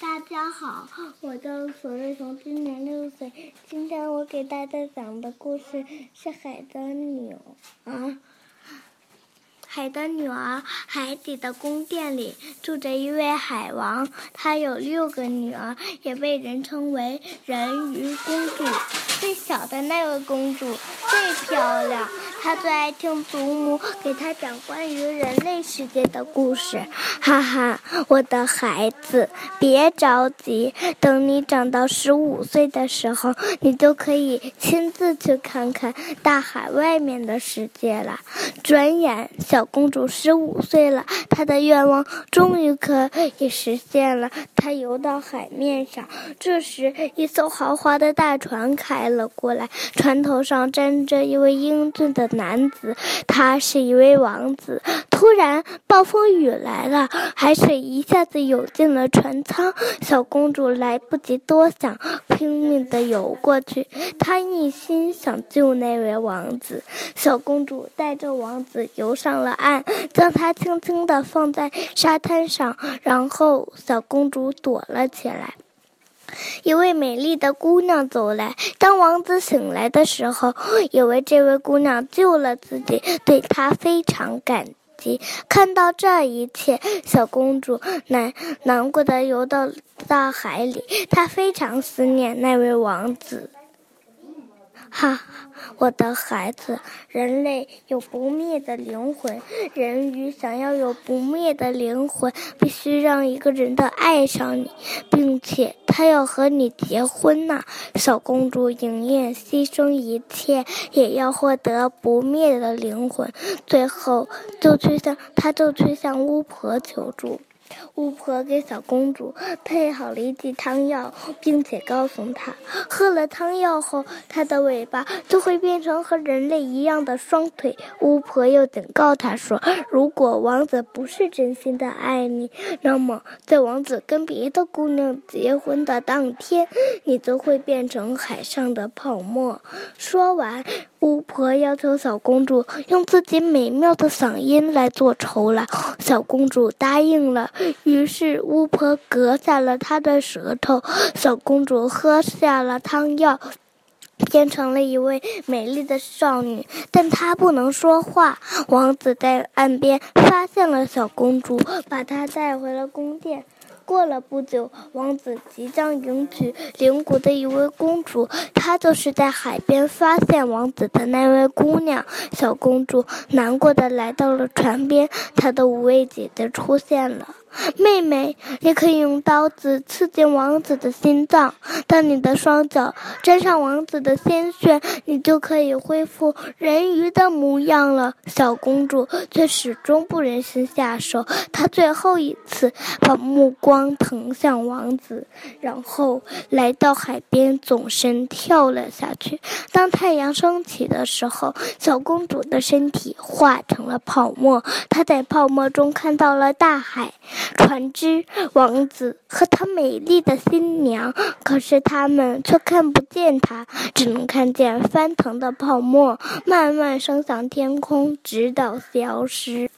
大家好，我叫索瑞彤，今年六岁。今天我给大家讲的故事是《海的女儿》。海的女儿，海底的宫殿里住着一位海王，他有六个女儿，也被人称为人鱼公主。最小的那位公主最漂亮。她最爱听祖母给她讲关于人类世界的故事，哈哈，我的孩子，别着急，等你长到十五岁的时候，你就可以亲自去看看大海外面的世界了。转眼，小小公主十五岁了，她的愿望终于可以实现了。她游到海面上，这时一艘豪华的大船开了过来，船头上站着一位英俊的。男子，他是一位王子。突然，暴风雨来了，海水一下子涌进了船舱。小公主来不及多想，拼命地游过去。她一心想救那位王子。小公主带着王子游上了岸，将他轻轻地放在沙滩上，然后小公主躲了起来。一位美丽的姑娘走来。当王子醒来的时候，以为这位姑娘救了自己，对她非常感看到这一切，小公主难难过的游到大海里。她非常思念那位王子。哈，我的孩子，人类有不灭的灵魂。人鱼想要有不灭的灵魂，必须让一个人的爱上你，并且他要和你结婚呐。小公主宁愿牺牲一切，也要获得不灭的灵魂。最后，就去向她就去向巫婆求助。巫婆给小公主配好了一剂汤药，并且告诉她，喝了汤药后，她的尾巴就会变成和人类一样的双腿。巫婆又警告她说，如果王子不是真心的爱你，那么在王子跟别的姑娘结婚的当天，你就会变成海上的泡沫。说完。巫婆要求小公主用自己美妙的嗓音来做酬劳，小公主答应了。于是巫婆割下了她的舌头，小公主喝下了汤药，变成了一位美丽的少女。但她不能说话。王子在岸边发现了小公主，把她带回了宫殿。过了不久，王子即将迎娶邻国的一位公主，她就是在海边发现王子的那位姑娘。小公主难过的来到了船边，她的五位姐姐出现了。妹妹，你可以用刀子刺进王子的心脏。当你的双脚沾上王子的鲜血，你就可以恢复人鱼的模样了。小公主却始终不忍心下手，她最后一次把目光投向王子，然后来到海边，纵身跳了下去。当太阳升起的时候，小公主的身体化成了泡沫，她在泡沫中看到了大海。船只、王子和他美丽的新娘，可是他们却看不见他，只能看见翻腾的泡沫慢慢升向天空，直到消失。